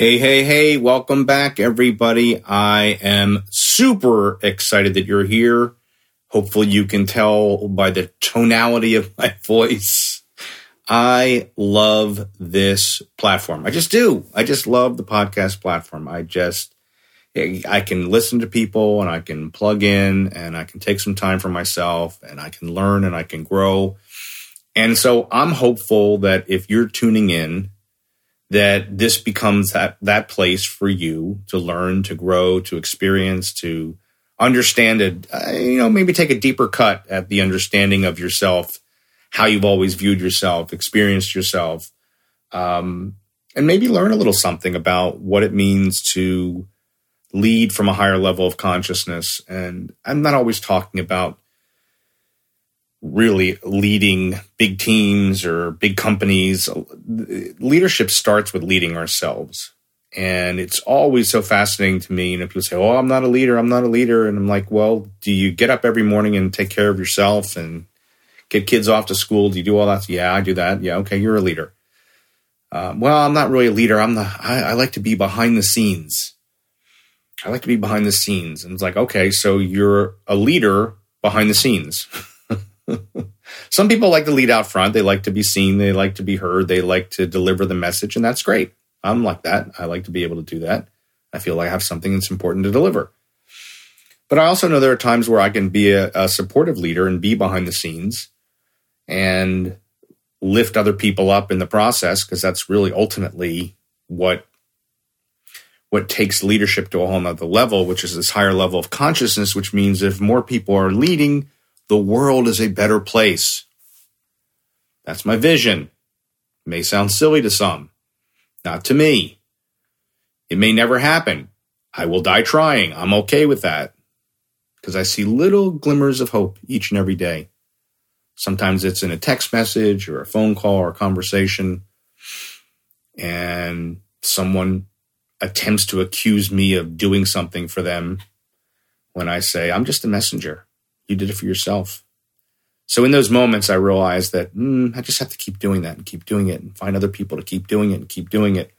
Hey, hey, hey, welcome back, everybody. I am super excited that you're here. Hopefully, you can tell by the tonality of my voice. I love this platform. I just do. I just love the podcast platform. I just, I can listen to people and I can plug in and I can take some time for myself and I can learn and I can grow. And so I'm hopeful that if you're tuning in, that this becomes that that place for you to learn, to grow, to experience, to understand it. Uh, you know, maybe take a deeper cut at the understanding of yourself, how you've always viewed yourself, experienced yourself, um, and maybe learn a little something about what it means to lead from a higher level of consciousness. And I'm not always talking about really leading big teams or big companies. Leadership starts with leading ourselves. And it's always so fascinating to me. You know, people say, Oh, I'm not a leader. I'm not a leader. And I'm like, Well, do you get up every morning and take care of yourself and get kids off to school? Do you do all that? Yeah, I do that. Yeah, okay, you're a leader. Um, well, I'm not really a leader. I'm the, I, I like to be behind the scenes. I like to be behind the scenes. And it's like, okay, so you're a leader behind the scenes. Some people like to lead out front. They like to be seen. They like to be heard. They like to deliver the message, and that's great. I'm like that. I like to be able to do that. I feel like I have something that's important to deliver. But I also know there are times where I can be a, a supportive leader and be behind the scenes and lift other people up in the process because that's really ultimately what what takes leadership to a whole nother level, which is this higher level of consciousness, which means if more people are leading, the world is a better place. That's my vision. It may sound silly to some, not to me. It may never happen. I will die trying. I'm okay with that because I see little glimmers of hope each and every day. Sometimes it's in a text message or a phone call or a conversation, and someone attempts to accuse me of doing something for them when I say, I'm just a messenger. You did it for yourself. So in those moments, I realized that mm, I just have to keep doing that and keep doing it and find other people to keep doing it and keep doing it.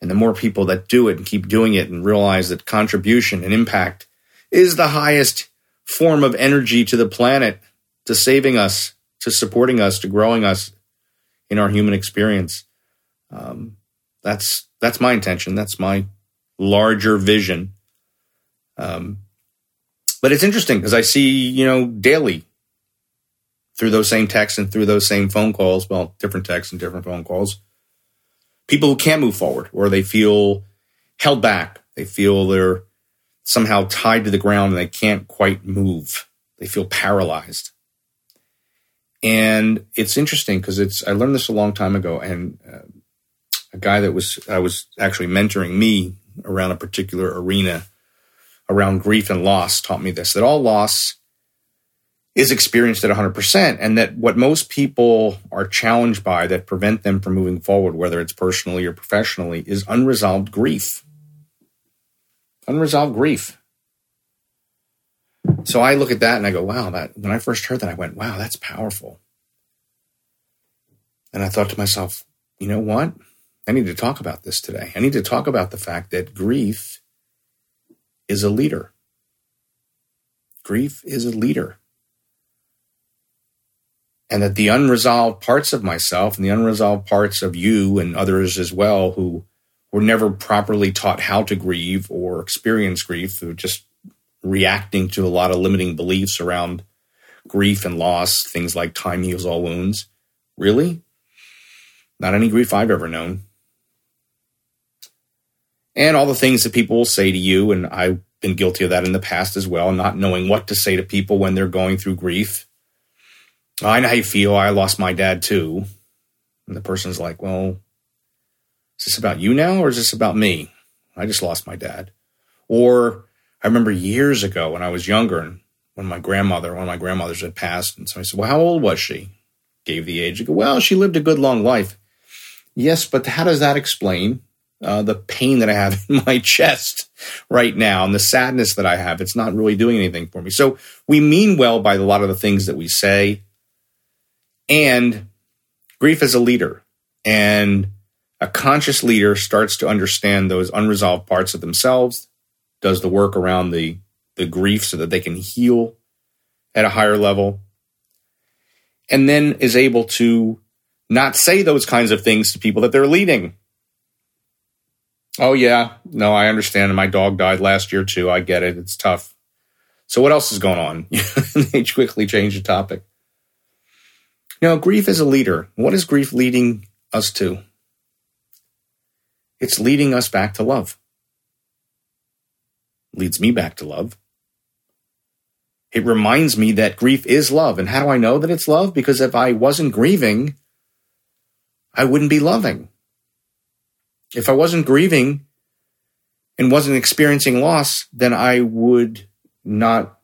And the more people that do it and keep doing it and realize that contribution and impact is the highest form of energy to the planet, to saving us, to supporting us, to growing us in our human experience. Um, that's that's my intention. That's my larger vision. Um, but it's interesting because I see, you know, daily through those same texts and through those same phone calls, well, different texts and different phone calls, people who can't move forward or they feel held back. They feel they're somehow tied to the ground and they can't quite move. They feel paralyzed. And it's interesting because it's, I learned this a long time ago. And uh, a guy that was, I was actually mentoring me around a particular arena around grief and loss taught me this that all loss is experienced at 100% and that what most people are challenged by that prevent them from moving forward whether it's personally or professionally is unresolved grief. Unresolved grief. So i look at that and i go wow that when i first heard that i went wow that's powerful. And i thought to myself you know what? I need to talk about this today. I need to talk about the fact that grief is a leader. Grief is a leader. And that the unresolved parts of myself and the unresolved parts of you and others as well who were never properly taught how to grieve or experience grief. Were just reacting to a lot of limiting beliefs around grief and loss, things like time heals all wounds. Really? Not any grief I've ever known. And all the things that people will say to you, and I've been guilty of that in the past as well, not knowing what to say to people when they're going through grief. I know how you feel. I lost my dad too. And the person's like, well, is this about you now or is this about me? I just lost my dad. Or I remember years ago when I was younger and when my grandmother, one of my grandmothers had passed, and somebody said, Well, how old was she? Gave the age. I go, Well, she lived a good long life. Yes, but how does that explain uh, the pain that I have in my chest right now and the sadness that I have? It's not really doing anything for me. So we mean well by a lot of the things that we say. And grief as a leader. And a conscious leader starts to understand those unresolved parts of themselves, does the work around the, the grief so that they can heal at a higher level, and then is able to not say those kinds of things to people that they're leading. Oh, yeah, no, I understand. And My dog died last year too. I get it. It's tough. So, what else is going on? they quickly change the topic. Now, grief is a leader. What is grief leading us to? It's leading us back to love. Leads me back to love. It reminds me that grief is love. And how do I know that it's love? Because if I wasn't grieving, I wouldn't be loving. If I wasn't grieving and wasn't experiencing loss, then I would not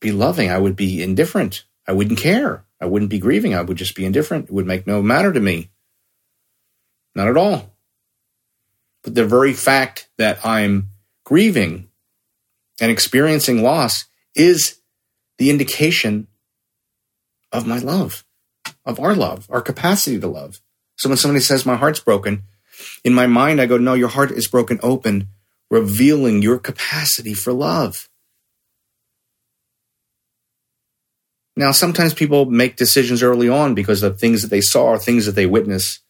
be loving. I would be indifferent. I wouldn't care. I wouldn't be grieving. I would just be indifferent. It would make no matter to me. Not at all. But the very fact that I'm grieving and experiencing loss is the indication of my love, of our love, our capacity to love. So when somebody says my heart's broken, in my mind I go, no, your heart is broken open, revealing your capacity for love. Now, sometimes people make decisions early on because of things that they saw or things that they witness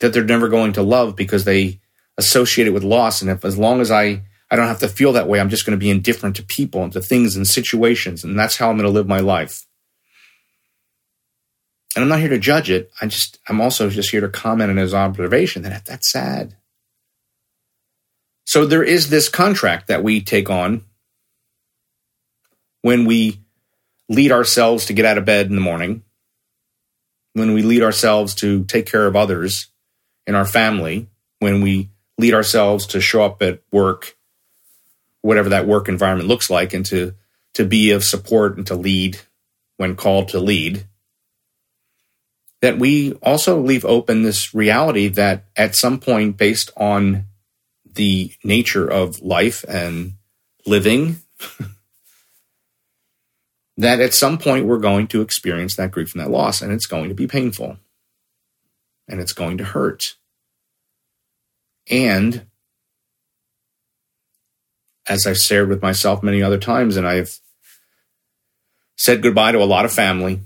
that they're never going to love because they associate it with loss. And if as long as I I don't have to feel that way, I'm just going to be indifferent to people and to things and situations, and that's how I'm going to live my life. And I'm not here to judge it. I just I'm also just here to comment on his observation that that's sad. So there is this contract that we take on when we lead ourselves to get out of bed in the morning, when we lead ourselves to take care of others in our family, when we lead ourselves to show up at work, whatever that work environment looks like, and to, to be of support and to lead when called to lead, that we also leave open this reality that at some point, based on the nature of life and living, that at some point we're going to experience that grief and that loss, and it's going to be painful and it's going to hurt. And as I've shared with myself many other times, and I've said goodbye to a lot of family,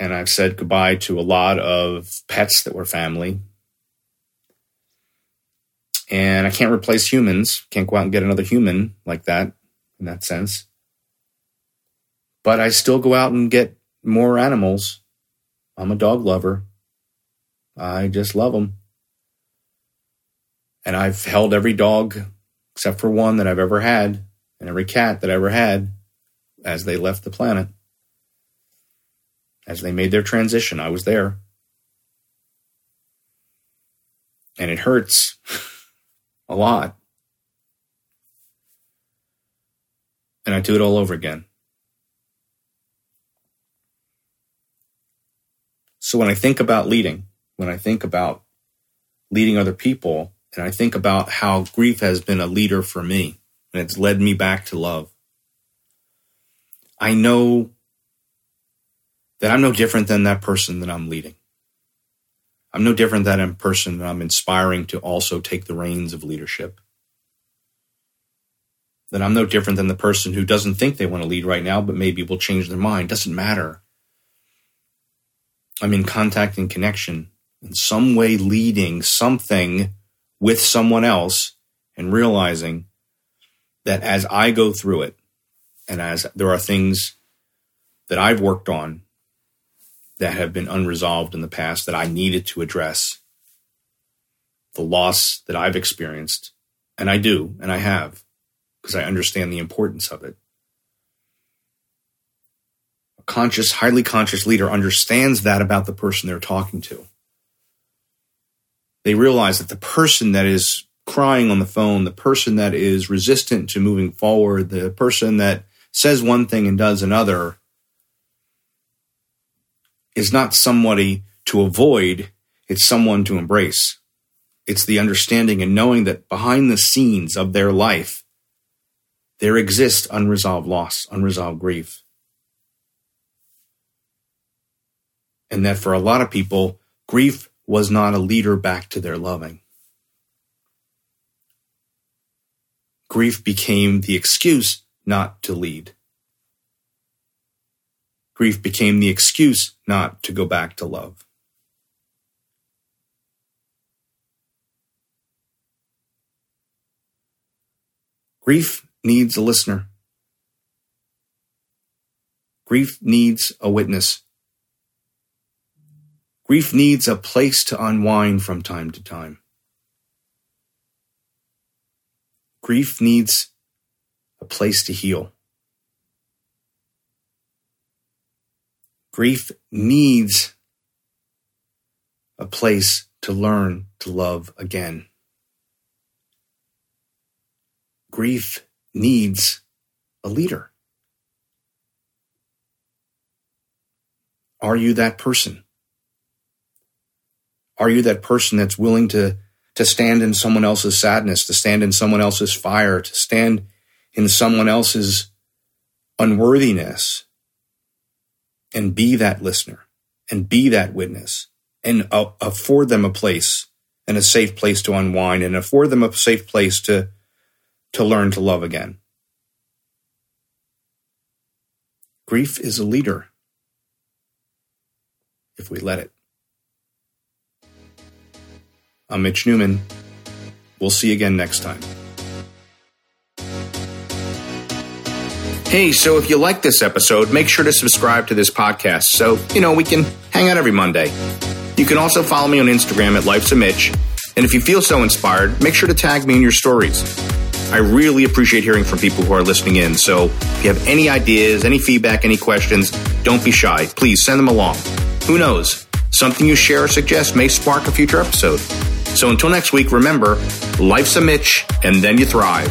and I've said goodbye to a lot of pets that were family. And I can't replace humans, can't go out and get another human like that in that sense. But I still go out and get more animals. I'm a dog lover. I just love them. And I've held every dog except for one that I've ever had and every cat that I ever had as they left the planet. As they made their transition, I was there. And it hurts a lot. And I do it all over again. So when I think about leading, when I think about leading other people, and I think about how grief has been a leader for me and it's led me back to love. I know that I'm no different than that person that I'm leading. I'm no different than a person that I'm inspiring to also take the reins of leadership. That I'm no different than the person who doesn't think they want to lead right now, but maybe will change their mind. Doesn't matter. I'm in contact and connection, in some way leading something with someone else and realizing that as I go through it, and as there are things that I've worked on that have been unresolved in the past that I needed to address, the loss that I've experienced, and I do, and I have, because I understand the importance of it. A conscious, highly conscious leader understands that about the person they're talking to. They realize that the person that is crying on the phone, the person that is resistant to moving forward, the person that says one thing and does another is not somebody to avoid, it's someone to embrace. It's the understanding and knowing that behind the scenes of their life, there exists unresolved loss, unresolved grief. And that for a lot of people, grief was not a leader back to their loving. Grief became the excuse not to lead. Grief became the excuse not to go back to love. Grief needs a listener. Grief needs a witness. Grief needs a place to unwind from time to time. Grief needs a place to heal. Grief needs a place to learn to love again. Grief needs a leader. Are you that person? Are you that person that's willing to, to stand in someone else's sadness, to stand in someone else's fire, to stand in someone else's unworthiness and be that listener and be that witness and uh, afford them a place and a safe place to unwind and afford them a safe place to, to learn to love again. Grief is a leader if we let it. I'm Mitch Newman. We'll see you again next time. Hey, so if you like this episode, make sure to subscribe to this podcast so, you know, we can hang out every Monday. You can also follow me on Instagram at Life's a Mitch. And if you feel so inspired, make sure to tag me in your stories. I really appreciate hearing from people who are listening in. So if you have any ideas, any feedback, any questions, don't be shy. Please send them along. Who knows? Something you share or suggest may spark a future episode. So until next week, remember, life's a Mitch, and then you thrive.